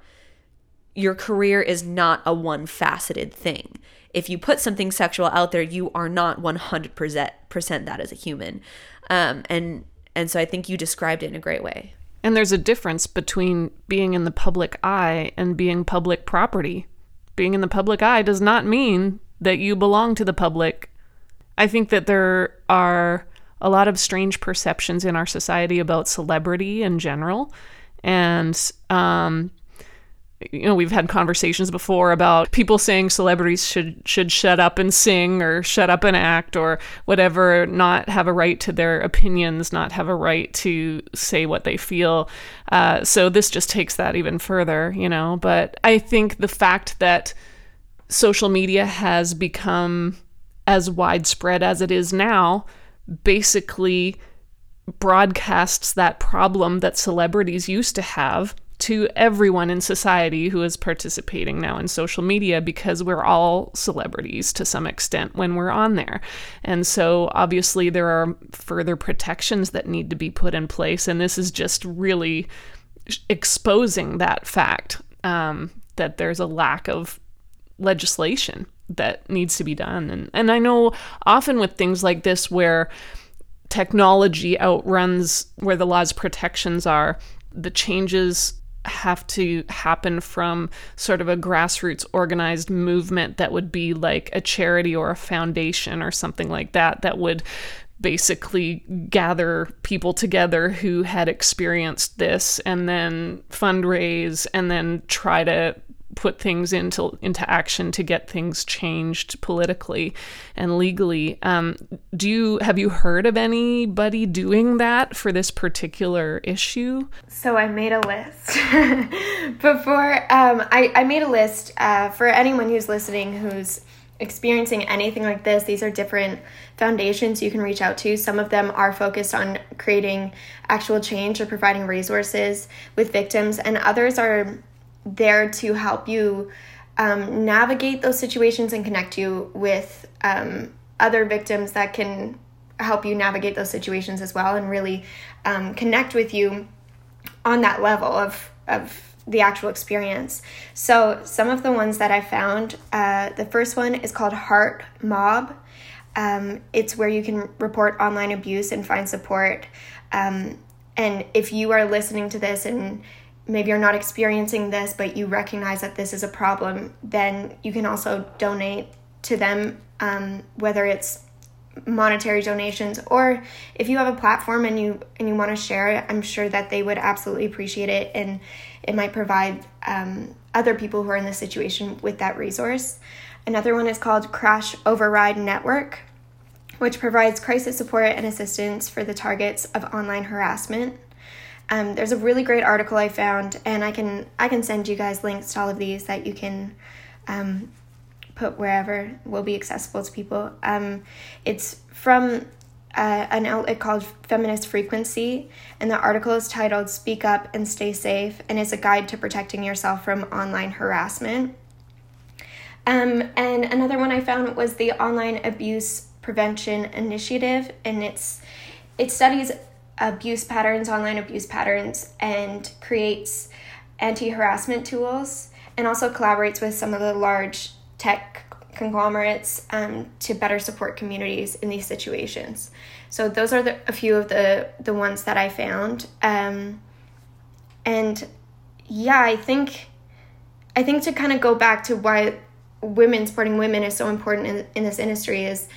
your career is not a one faceted thing. If you put something sexual out there, you are not 100% that as a human. Um, and, and so I think you described it in a great way.
And there's a difference between being in the public eye and being public property. Being in the public eye does not mean that you belong to the public. I think that there are a lot of strange perceptions in our society about celebrity in general. And um, you know we've had conversations before about people saying celebrities should should shut up and sing or shut up and act or whatever not have a right to their opinions not have a right to say what they feel. Uh, so this just takes that even further you know. But i think the fact that social media has become as widespread as it is now basically broadcasts that problem that celebrities used to have to everyone in society who is participating now in social media because we're all celebrities to some extent when we're on there. And so obviously there are further protections that need to be put in place. And this is just really exposing that fact um, that there's a lack of legislation that needs to be done. And, and I know often with things like this where technology outruns where the law's protections are, the changes have to happen from sort of a grassroots organized movement that would be like a charity or a foundation or something like that that would basically gather people together who had experienced this and then fundraise and then try to put things into into action to get things changed politically and legally. Um, do you have you heard of anybody doing that for this particular issue?
So I made a list before. Um, I I made a list uh, for anyone who's listening who's experiencing anything like this. These are different foundations you can reach out to. Some of them are focused on creating actual change or providing resources with victims, and others are there to help you um, navigate those situations and connect you with um, other victims that can help you navigate those situations as well and really um, connect with you on that level of, of the actual experience. So, some of the ones that I found uh, the first one is called Heart Mob. Um, it's where you can report online abuse and find support. Um, and if you are listening to this and maybe you're not experiencing this, but you recognize that this is a problem, then you can also donate to them, um, whether it's monetary donations or if you have a platform and you and you want to share it i'm sure that they would absolutely appreciate it and it might provide um, other people who are in this situation with that resource. Another one is called crash override network which provides crisis support and assistance for the targets of online harassment um, there's a really great article i found and i can i can send you guys links to all of these that you can um, put wherever will be accessible to people. Um, it's from uh, an outlet called Feminist Frequency, and the article is titled Speak Up and Stay Safe and is a guide to protecting yourself from online harassment. Um, and another one I found was the Online Abuse Prevention Initiative, and it's it studies abuse patterns, online abuse patterns, and creates anti harassment tools, and also collaborates with some of the large tech conglomerates um, to better support communities in these situations. So those are the, a few of the the ones that I found. Um, and yeah, I think I think to kind of go back to why women supporting women is so important in, in this industry is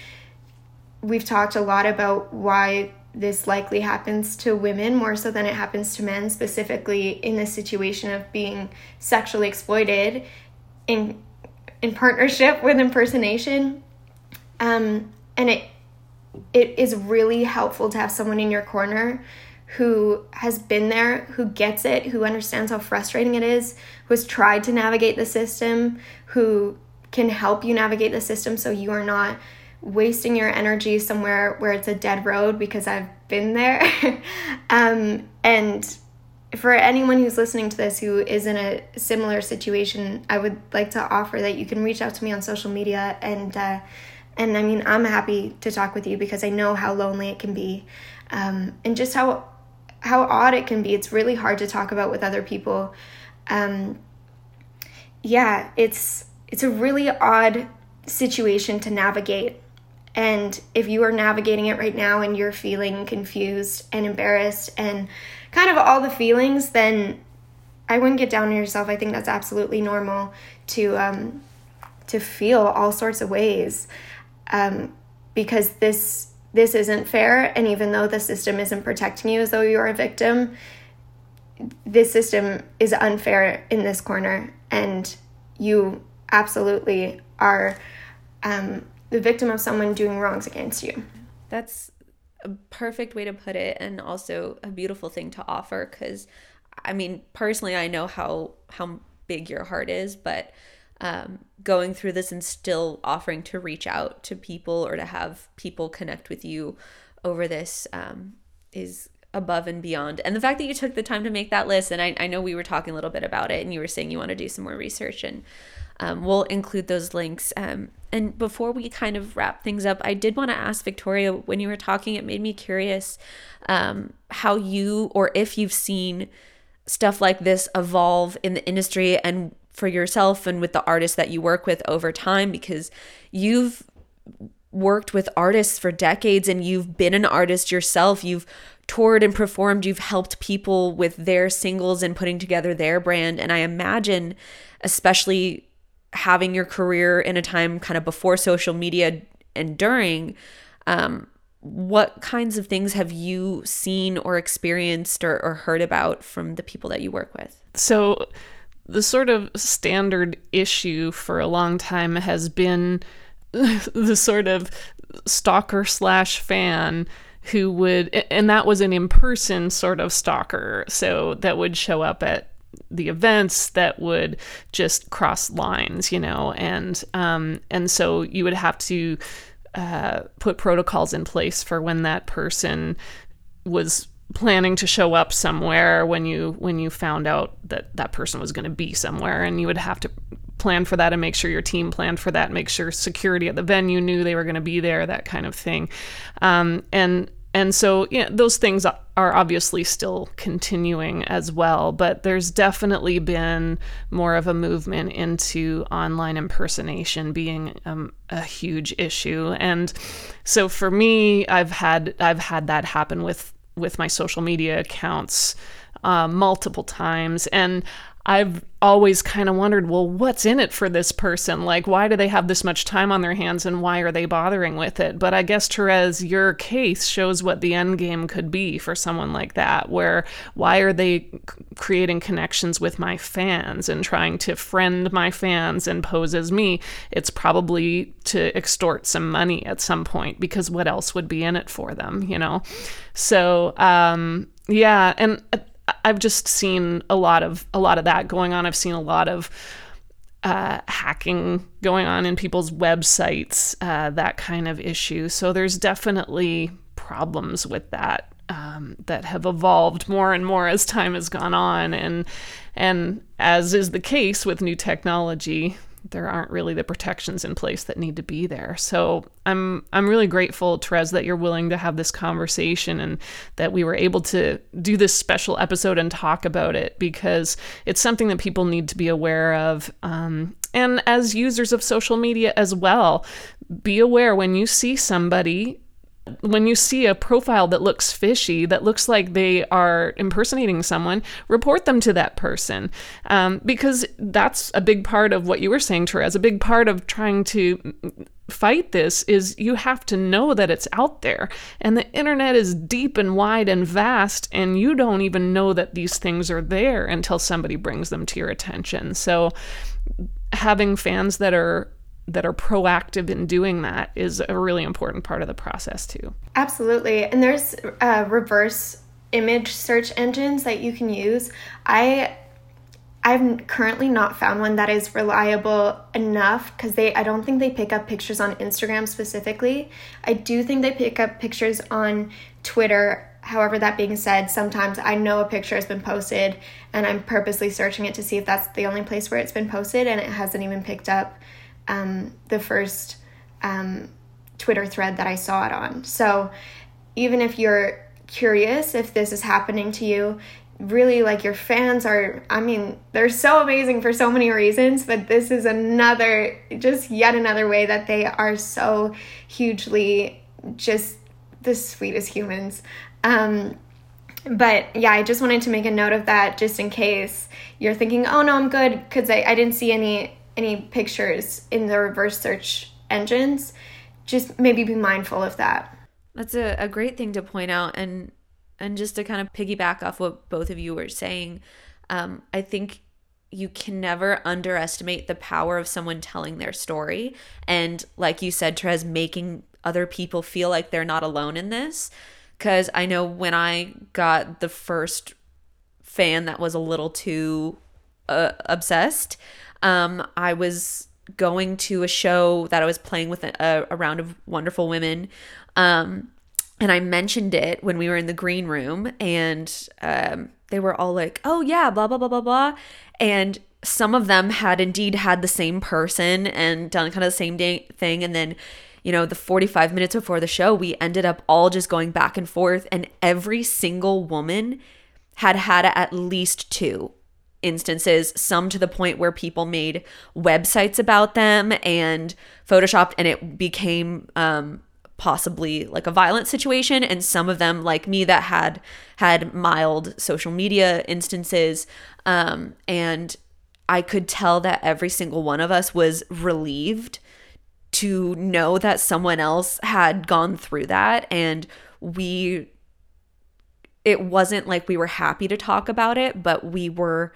we've talked a lot about why this likely happens to women more so than it happens to men specifically in the situation of being sexually exploited in in partnership with impersonation. Um, and it it is really helpful to have someone in your corner who has been there, who gets it, who understands how frustrating it is, who has tried to navigate the system, who can help you navigate the system so you are not wasting your energy somewhere where it's a dead road because I've been there. um, and for anyone who's listening to this who is in a similar situation, I would like to offer that you can reach out to me on social media and uh, and I mean I'm happy to talk with you because I know how lonely it can be, um, and just how how odd it can be. It's really hard to talk about with other people. Um, yeah, it's it's a really odd situation to navigate. And if you are navigating it right now and you're feeling confused and embarrassed and kind of all the feelings, then I wouldn't get down on yourself. I think that's absolutely normal to um, to feel all sorts of ways um, because this this isn't fair. And even though the system isn't protecting you as though you're a victim, this system is unfair in this corner, and you absolutely are um, the victim of someone doing wrongs against you.
That's a perfect way to put it and also a beautiful thing to offer cuz I mean personally I know how how big your heart is but um, going through this and still offering to reach out to people or to have people connect with you over this um, is above and beyond. And the fact that you took the time to make that list, and I, I know we were talking a little bit about it, and you were saying you want to do some more research, and um, we'll include those links. Um, and before we kind of wrap things up, I did want to ask Victoria when you were talking, it made me curious um, how you or if you've seen stuff like this evolve in the industry and for yourself and with the artists that you work with over time because you've worked with artists for decades and you've been an artist yourself. You've toured and performed, you've helped people with their singles and putting together their brand. And I imagine, especially having your career in a time kind of before social media and during um, what kinds of things have you seen or experienced or, or heard about from the people that you work with?
So the sort of standard issue for a long time has been the sort of stalker slash fan who would and that was an in-person sort of stalker so that would show up at the events that would just cross lines, you know, and um, and so you would have to uh, put protocols in place for when that person was planning to show up somewhere when you when you found out that that person was going to be somewhere and you would have to plan for that and make sure your team planned for that make sure security at the venue knew they were going to be there that kind of thing. Um, and and so, yeah, those things are obviously still continuing as well, but there's definitely been more of a movement into online impersonation being um, a huge issue. And so for me, I've had I've had that happen with with my social media accounts uh, multiple times. And I've always kind of wondered, well, what's in it for this person? Like, why do they have this much time on their hands and why are they bothering with it? But I guess, Therese, your case shows what the end game could be for someone like that, where why are they creating connections with my fans and trying to friend my fans and pose as me? It's probably to extort some money at some point because what else would be in it for them, you know? So, um, yeah. And, uh, I've just seen a lot of a lot of that going on. I've seen a lot of uh, hacking going on in people's websites, uh, that kind of issue. So there's definitely problems with that um, that have evolved more and more as time has gone on, and and as is the case with new technology, there aren't really the protections in place that need to be there. So I'm I'm really grateful, Therese, that you're willing to have this conversation and that we were able to do this special episode and talk about it because it's something that people need to be aware of. Um, and as users of social media as well, be aware when you see somebody when you see a profile that looks fishy, that looks like they are impersonating someone, report them to that person. Um, because that's a big part of what you were saying, Therese. A big part of trying to fight this is you have to know that it's out there. And the internet is deep and wide and vast, and you don't even know that these things are there until somebody brings them to your attention. So having fans that are that are proactive in doing that is a really important part of the process too.
Absolutely. And there's uh, reverse image search engines that you can use. I I've currently not found one that is reliable enough because they I don't think they pick up pictures on Instagram specifically. I do think they pick up pictures on Twitter. However, that being said, sometimes I know a picture has been posted and I'm purposely searching it to see if that's the only place where it's been posted and it hasn't even picked up um, the first um, Twitter thread that I saw it on. So even if you're curious if this is happening to you, really like your fans are i mean they're so amazing for so many reasons but this is another just yet another way that they are so hugely just the sweetest humans um but yeah i just wanted to make a note of that just in case you're thinking oh no i'm good because I, I didn't see any any pictures in the reverse search engines, just maybe be mindful of that.
That's a, a great thing to point out and and just to kind of piggyback off what both of you were saying, um, I think you can never underestimate the power of someone telling their story. And like you said, Therese, making other people feel like they're not alone in this. Because I know when I got the first fan that was a little too uh, obsessed, um, I was going to a show that I was playing with a, a round of wonderful women. Um, and I mentioned it when we were in the green room, and um, they were all like, oh, yeah, blah, blah, blah, blah, blah. And some of them had indeed had the same person and done kind of the same day- thing. And then, you know, the 45 minutes before the show, we ended up all just going back and forth, and every single woman had had at least two instances, some to the point where people made websites about them and photoshopped, and it became um, possibly like a violent situation. And some of them, like me, that had had mild social media instances, um, and I could tell that every single one of us was relieved to know that someone else had gone through that and we it wasn't like we were happy to talk about it, but we were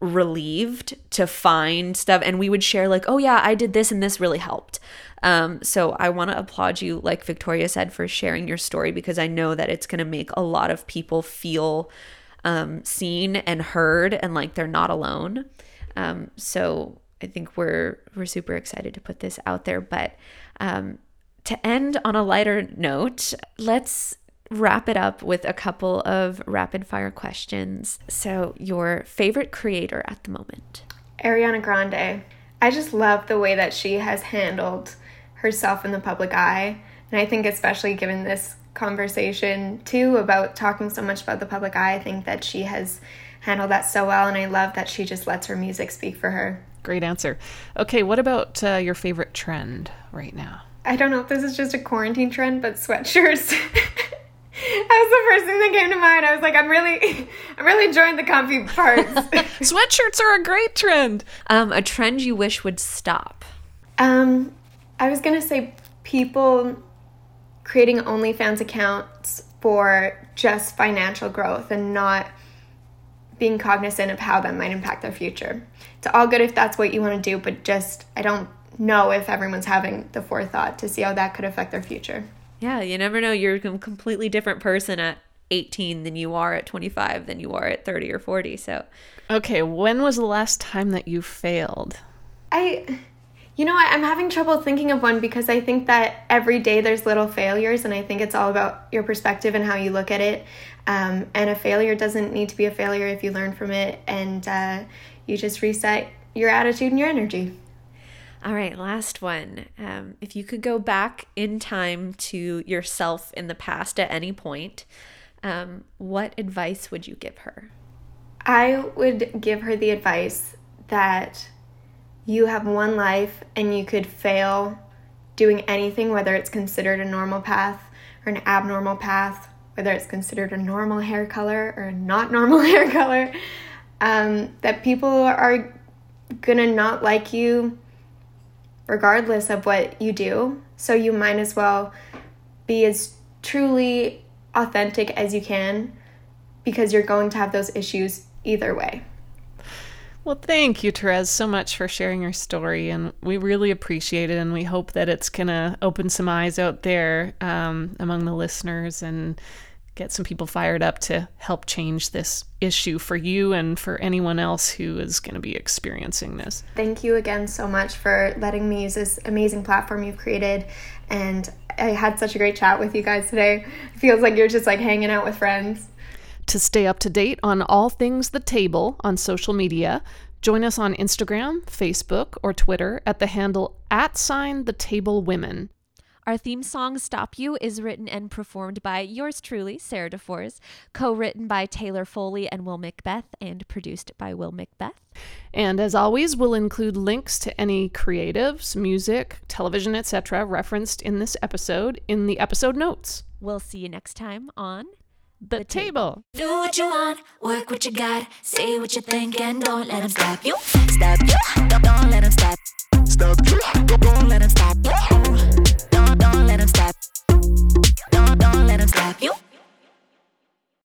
relieved to find stuff. And we would share like oh yeah i did this and this really helped. Um, so i want to applaud you like victoria said for sharing your story because i know that it's going to make a lot of people feel um, seen and heard and like they're not alone. Um, so i think we're we're super excited to put this out there. But um, to end on a lighter note let's wrap it up with a couple of rapid fire questions. So, your favorite creator at the moment?
Ariana Grande. I just love the way that she has handled herself in the public eye. And I think, especially given this conversation too about talking so much about the public eye, I think that she has handled that so well. And I love that she just lets her music speak for her.
Great answer. Okay, what about uh, your favorite trend right now?
I don't know if this is just a quarantine trend, but sweatshirts. was the first thing that came to mind. I was like, I'm really, I'm really enjoying the comfy parts.
Sweatshirts are a great trend.
Um, a trend you wish would stop.
um, I was gonna say people creating OnlyFans accounts for just financial growth and not being cognizant of how that might impact their future. It's all good if that's what you want to do, but just I don't know if everyone's having the forethought to see how that could affect their future.
Yeah, you never know. You're a completely different person at 18 than you are at 25 than you are at 30 or 40. So,
Okay, when was the last time that you failed?
I, you know, what? I'm having trouble thinking of one because I think that every day there's little failures, and I think it's all about your perspective and how you look at it. Um, and a failure doesn't need to be a failure if you learn from it and uh, you just reset your attitude and your energy.
All right, last one. Um, if you could go back in time to yourself in the past at any point, um, what advice would you give her?
I would give her the advice that you have one life and you could fail doing anything, whether it's considered a normal path or an abnormal path, whether it's considered a normal hair color or a not normal hair color. Um, that people are gonna not like you regardless of what you do. So you might as well be as truly authentic as you can because you're going to have those issues either way.
Well, thank you, Therese, so much for sharing your story, and we really appreciate it, and we hope that it's gonna open some eyes out there um, among the listeners and get some people fired up to help change this issue for you and for anyone else who is going to be experiencing this.
Thank you again so much for letting me use this amazing platform you've created. And I had such a great chat with you guys today. It feels like you're just like hanging out with friends.
To stay up to date on all things the table on social media, join us on Instagram, Facebook, or Twitter at the handle at sign the table women.
Our theme song, Stop You, is written and performed by yours truly, Sarah Defores, co written by Taylor Foley and Will Macbeth, and produced by Will Macbeth.
And as always, we'll include links to any creatives, music, television, etc. referenced in this episode in the episode notes.
We'll see you next time on
The, the table. table.
Do what you want, work what you got, say what you think, and don't let them stop you. Stop you, don't, don't let them stop. Stop you, don't, don't let them stop you. Don't, let him stop. Don't, don't let him stop you.